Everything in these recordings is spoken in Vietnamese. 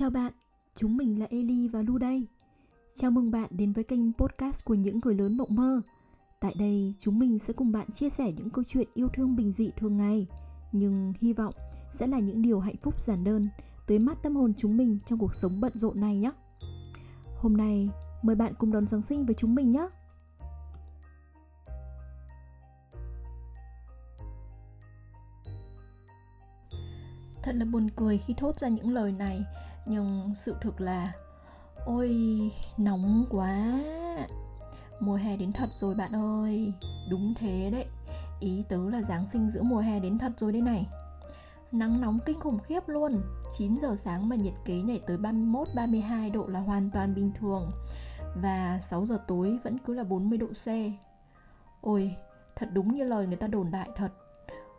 Chào bạn, chúng mình là Eli và Lu đây. Chào mừng bạn đến với kênh podcast của những người lớn mộng mơ. Tại đây, chúng mình sẽ cùng bạn chia sẻ những câu chuyện yêu thương bình dị thường ngày, nhưng hy vọng sẽ là những điều hạnh phúc giản đơn tới mắt tâm hồn chúng mình trong cuộc sống bận rộn này nhé. Hôm nay, mời bạn cùng đón Giáng sinh với chúng mình nhé. Thật là buồn cười khi thốt ra những lời này nhưng sự thực là Ôi nóng quá. Mùa hè đến thật rồi bạn ơi. Đúng thế đấy. Ý tứ là Giáng sinh giữa mùa hè đến thật rồi đây này. Nắng nóng kinh khủng khiếp luôn. 9 giờ sáng mà nhiệt kế nhảy tới 31-32 độ là hoàn toàn bình thường. Và 6 giờ tối vẫn cứ là 40 độ C. Ôi, thật đúng như lời người ta đồn đại thật.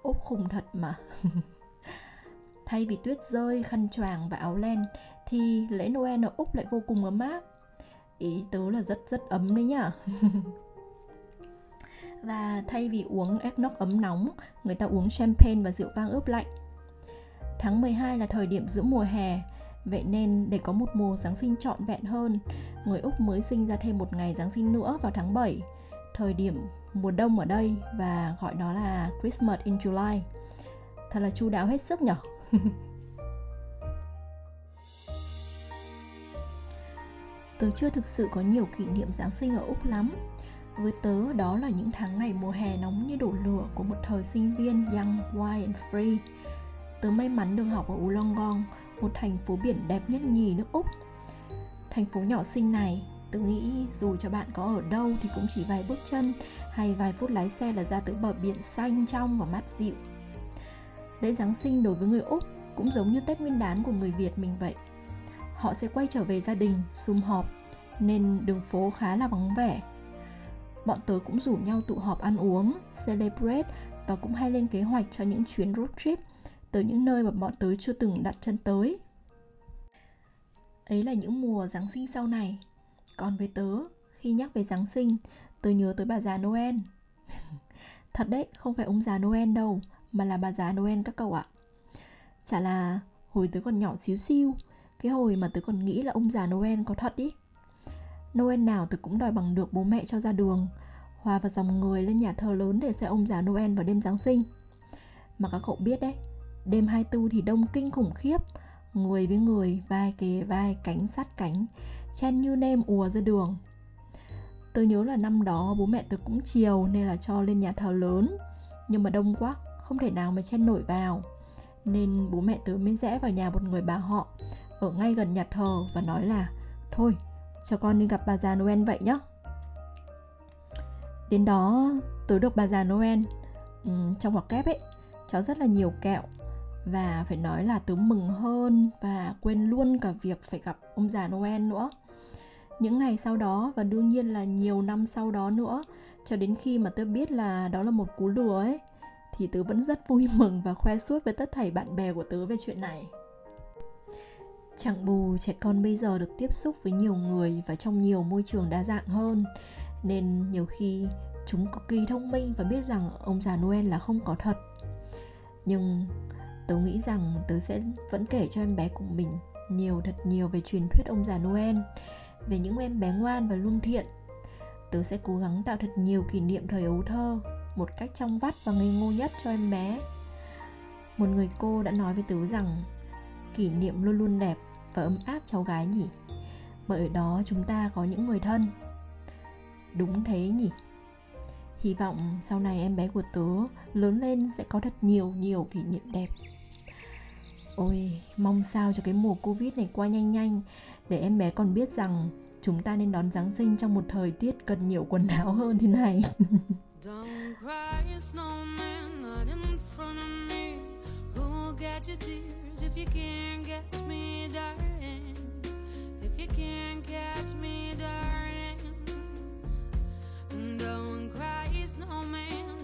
Ốp khùng thật mà. Thay vì tuyết rơi, khăn choàng và áo len thì lễ Noel ở Úc lại vô cùng ấm áp. Ý tứ là rất rất ấm đấy nhá. và thay vì uống eggnog ấm nóng, người ta uống champagne và rượu vang ướp lạnh. Tháng 12 là thời điểm giữa mùa hè, vậy nên để có một mùa Giáng sinh trọn vẹn hơn, người Úc mới sinh ra thêm một ngày Giáng sinh nữa vào tháng 7, thời điểm mùa đông ở đây và gọi nó là Christmas in July. Thật là chu đáo hết sức nhở? Tớ chưa thực sự có nhiều kỷ niệm Giáng sinh ở Úc lắm. Với tớ đó là những tháng ngày mùa hè nóng như đổ lửa của một thời sinh viên young, wild and free. Tớ may mắn được học ở Wollongong, một thành phố biển đẹp nhất nhì nước Úc. Thành phố nhỏ xinh này, tớ nghĩ dù cho bạn có ở đâu thì cũng chỉ vài bước chân hay vài phút lái xe là ra tới bờ biển xanh trong và mát dịu. Lễ Giáng sinh đối với người Úc cũng giống như Tết Nguyên đán của người Việt mình vậy. Họ sẽ quay trở về gia đình, sum họp, nên đường phố khá là vắng vẻ. Bọn tớ cũng rủ nhau tụ họp ăn uống, celebrate và cũng hay lên kế hoạch cho những chuyến road trip tới những nơi mà bọn tớ chưa từng đặt chân tới. Ấy là những mùa Giáng sinh sau này. Còn với tớ, khi nhắc về Giáng sinh, tớ nhớ tới bà già Noel. Thật đấy, không phải ông già Noel đâu, mà là bà già Noel các cậu ạ. Chả là hồi tớ còn nhỏ xíu xiu, cái hồi mà tớ còn nghĩ là ông già Noel có thật ý. Noel nào tớ cũng đòi bằng được bố mẹ cho ra đường, hòa vào dòng người lên nhà thờ lớn để xem ông già Noel vào đêm Giáng sinh. Mà các cậu biết đấy, đêm 24 thì đông kinh khủng khiếp, người với người, vai kề vai, cánh sát cánh, chen như nem ùa ra đường. Tôi nhớ là năm đó bố mẹ tôi cũng chiều nên là cho lên nhà thờ lớn Nhưng mà đông quá, không thể nào mà chen nổi vào. Nên bố mẹ tớ mới rẽ vào nhà một người bà họ ở ngay gần nhà thờ và nói là thôi cho con đi gặp bà già Noel vậy nhé. Đến đó tớ được bà già Noel um, trong hoặc kép ấy cháu rất là nhiều kẹo và phải nói là tớ mừng hơn và quên luôn cả việc phải gặp ông già Noel nữa. Những ngày sau đó và đương nhiên là nhiều năm sau đó nữa cho đến khi mà tớ biết là đó là một cú lừa ấy thì tớ vẫn rất vui mừng và khoe suốt với tất thảy bạn bè của tớ về chuyện này. Chẳng bù trẻ con bây giờ được tiếp xúc với nhiều người và trong nhiều môi trường đa dạng hơn, nên nhiều khi chúng cực kỳ thông minh và biết rằng ông già noel là không có thật. Nhưng tớ nghĩ rằng tớ sẽ vẫn kể cho em bé của mình nhiều thật nhiều về truyền thuyết ông già noel, về những em bé ngoan và lương thiện. Tớ sẽ cố gắng tạo thật nhiều kỷ niệm thời ấu thơ một cách trong vắt và ngây ngô nhất cho em bé. Một người cô đã nói với tớ rằng kỷ niệm luôn luôn đẹp và ấm áp cháu gái nhỉ. Bởi ở đó chúng ta có những người thân. Đúng thế nhỉ. Hy vọng sau này em bé của tớ lớn lên sẽ có thật nhiều nhiều kỷ niệm đẹp. Ôi, mong sao cho cái mùa covid này qua nhanh nhanh, để em bé còn biết rằng chúng ta nên đón giáng sinh trong một thời tiết cần nhiều quần áo hơn thế này. Don't cry, snowman, not in front of me. Who'll get your tears if you can't catch me, darling? If you can't catch me, darling. Don't cry, snowman,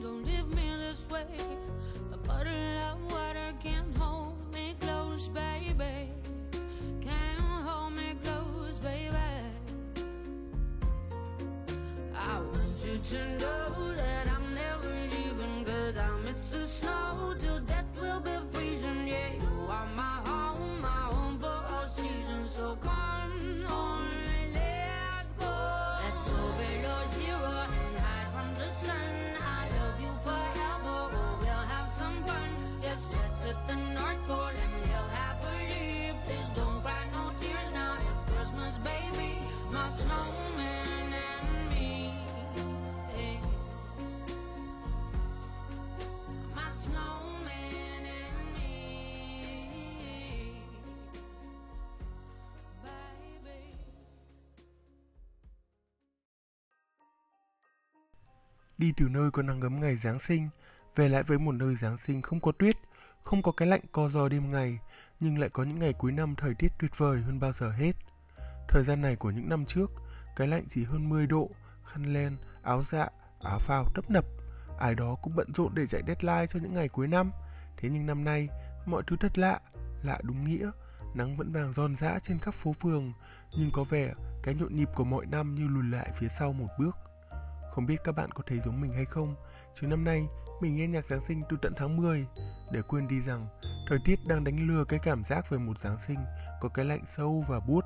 đi từ nơi có nắng ấm ngày Giáng sinh, về lại với một nơi Giáng sinh không có tuyết, không có cái lạnh co giò đêm ngày, nhưng lại có những ngày cuối năm thời tiết tuyệt vời hơn bao giờ hết. Thời gian này của những năm trước, cái lạnh chỉ hơn 10 độ, khăn len, áo dạ, áo phao tấp nập. Ai đó cũng bận rộn để chạy deadline cho những ngày cuối năm. Thế nhưng năm nay, mọi thứ thật lạ, lạ đúng nghĩa. Nắng vẫn vàng giòn giã trên khắp phố phường, nhưng có vẻ cái nhộn nhịp của mọi năm như lùi lại phía sau một bước. Không biết các bạn có thấy giống mình hay không, chứ năm nay mình nghe nhạc Giáng sinh từ tận tháng 10 để quên đi rằng thời tiết đang đánh lừa cái cảm giác về một Giáng sinh có cái lạnh sâu và buốt.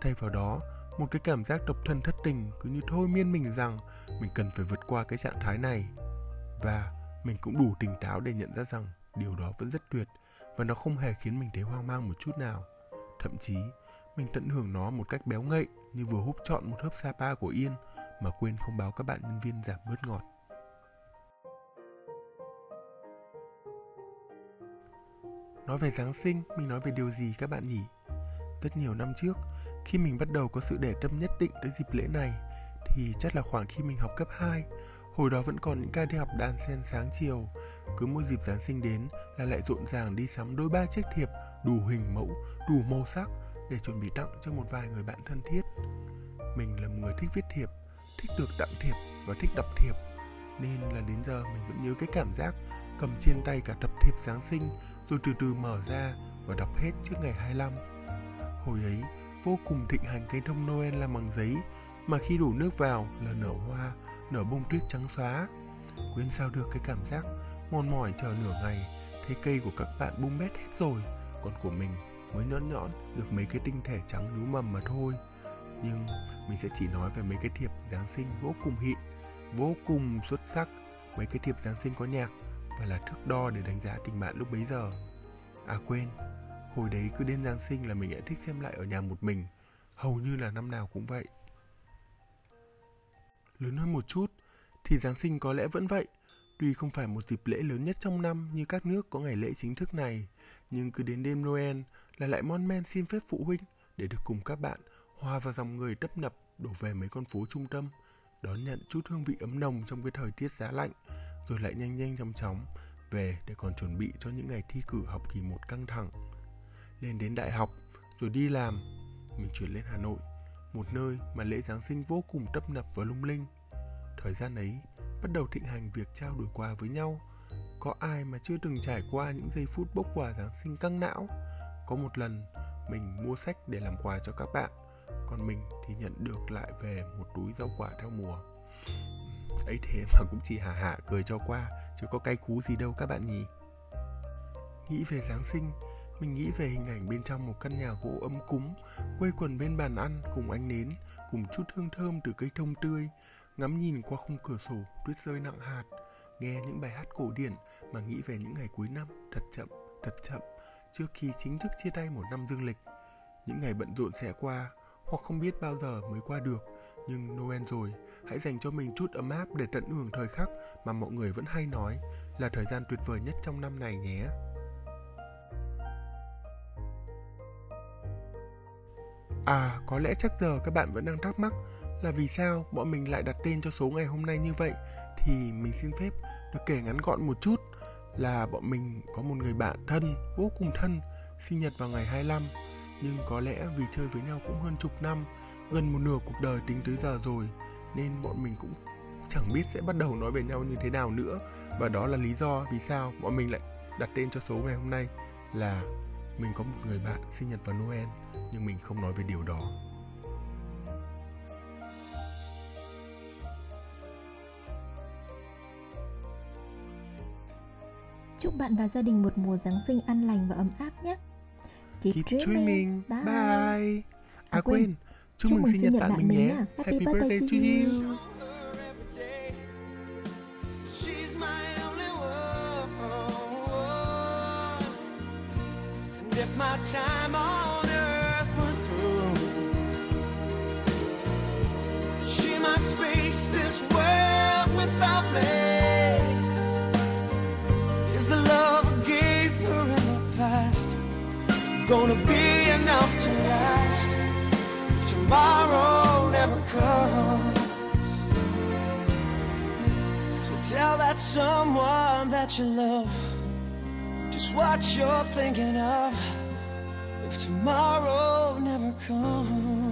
Thay vào đó, một cái cảm giác độc thân thất tình cứ như thôi miên mình rằng mình cần phải vượt qua cái trạng thái này. Và mình cũng đủ tỉnh táo để nhận ra rằng điều đó vẫn rất tuyệt và nó không hề khiến mình thấy hoang mang một chút nào. Thậm chí, mình tận hưởng nó một cách béo ngậy như vừa húp trọn một hớp Sapa của Yên mà quên không báo các bạn nhân viên giảm bớt ngọt. Nói về Giáng sinh, mình nói về điều gì các bạn nhỉ? Rất nhiều năm trước, khi mình bắt đầu có sự để tâm nhất định tới dịp lễ này, thì chắc là khoảng khi mình học cấp 2, Hồi đó vẫn còn những ca đi học đàn sen sáng chiều Cứ mỗi dịp Giáng sinh đến là lại rộn ràng đi sắm đôi ba chiếc thiệp đủ hình mẫu, đủ màu sắc để chuẩn bị tặng cho một vài người bạn thân thiết. Mình là một người thích viết thiệp, thích được tặng thiệp và thích đọc thiệp. Nên là đến giờ mình vẫn nhớ cái cảm giác cầm trên tay cả tập thiệp Giáng sinh rồi từ từ mở ra và đọc hết trước ngày 25. Hồi ấy, vô cùng thịnh hành cây thông Noel làm bằng giấy mà khi đổ nước vào là nở hoa nở bông tuyết trắng xóa. Quên sao được cái cảm giác mòn mỏi chờ nửa ngày thấy cây của các bạn bung bét hết rồi còn của mình mới nhõn nhõn được mấy cái tinh thể trắng nhú mầm mà thôi nhưng mình sẽ chỉ nói về mấy cái thiệp giáng sinh vô cùng hị, vô cùng xuất sắc mấy cái thiệp giáng sinh có nhạc và là thước đo để đánh giá tình bạn lúc bấy giờ à quên hồi đấy cứ đến giáng sinh là mình lại thích xem lại ở nhà một mình hầu như là năm nào cũng vậy lớn hơn một chút thì Giáng sinh có lẽ vẫn vậy. Tuy không phải một dịp lễ lớn nhất trong năm như các nước có ngày lễ chính thức này, nhưng cứ đến đêm Noel là lại mon men xin phép phụ huynh để được cùng các bạn hòa vào dòng người tấp nập đổ về mấy con phố trung tâm, đón nhận chút hương vị ấm nồng trong cái thời tiết giá lạnh, rồi lại nhanh nhanh chóng chóng về để còn chuẩn bị cho những ngày thi cử học kỳ một căng thẳng. Lên đến đại học, rồi đi làm, mình chuyển lên Hà Nội một nơi mà lễ Giáng sinh vô cùng tấp nập và lung linh. Thời gian ấy, bắt đầu thịnh hành việc trao đổi quà với nhau. Có ai mà chưa từng trải qua những giây phút bốc quà Giáng sinh căng não? Có một lần, mình mua sách để làm quà cho các bạn, còn mình thì nhận được lại về một túi rau quả theo mùa. Ấy thế mà cũng chỉ hả hả cười cho qua, chứ có cay cú gì đâu các bạn nhỉ? Nghĩ về Giáng sinh, mình nghĩ về hình ảnh bên trong một căn nhà gỗ ấm cúng, quây quần bên bàn ăn cùng ánh nến, cùng chút hương thơm từ cây thông tươi, ngắm nhìn qua khung cửa sổ tuyết rơi nặng hạt, nghe những bài hát cổ điển mà nghĩ về những ngày cuối năm thật chậm, thật chậm, trước khi chính thức chia tay một năm dương lịch. Những ngày bận rộn sẽ qua, hoặc không biết bao giờ mới qua được, nhưng Noel rồi, hãy dành cho mình chút ấm áp để tận hưởng thời khắc mà mọi người vẫn hay nói là thời gian tuyệt vời nhất trong năm này nhé. À, có lẽ chắc giờ các bạn vẫn đang thắc mắc là vì sao bọn mình lại đặt tên cho số ngày hôm nay như vậy. Thì mình xin phép được kể ngắn gọn một chút là bọn mình có một người bạn thân, vô cùng thân, sinh nhật vào ngày 25 nhưng có lẽ vì chơi với nhau cũng hơn chục năm, gần một nửa cuộc đời tính tới giờ rồi nên bọn mình cũng chẳng biết sẽ bắt đầu nói về nhau như thế nào nữa và đó là lý do vì sao bọn mình lại đặt tên cho số ngày hôm nay là mình có một người bạn sinh nhật vào Noel nhưng mình không nói về điều đó Chúc bạn và gia đình một mùa Giáng sinh an lành và ấm áp nhé. Keep, Keep dreaming. dreaming. Bye. Bye. À, à quên, chúc, chúc mừng sinh nhật bạn, bạn mình nhé. Happy, Happy birthday, to you. you. if my time on earth were through, she might space this world without me. Gonna be enough to last if tomorrow never comes? So tell that someone that you love just what you're thinking of if tomorrow never comes.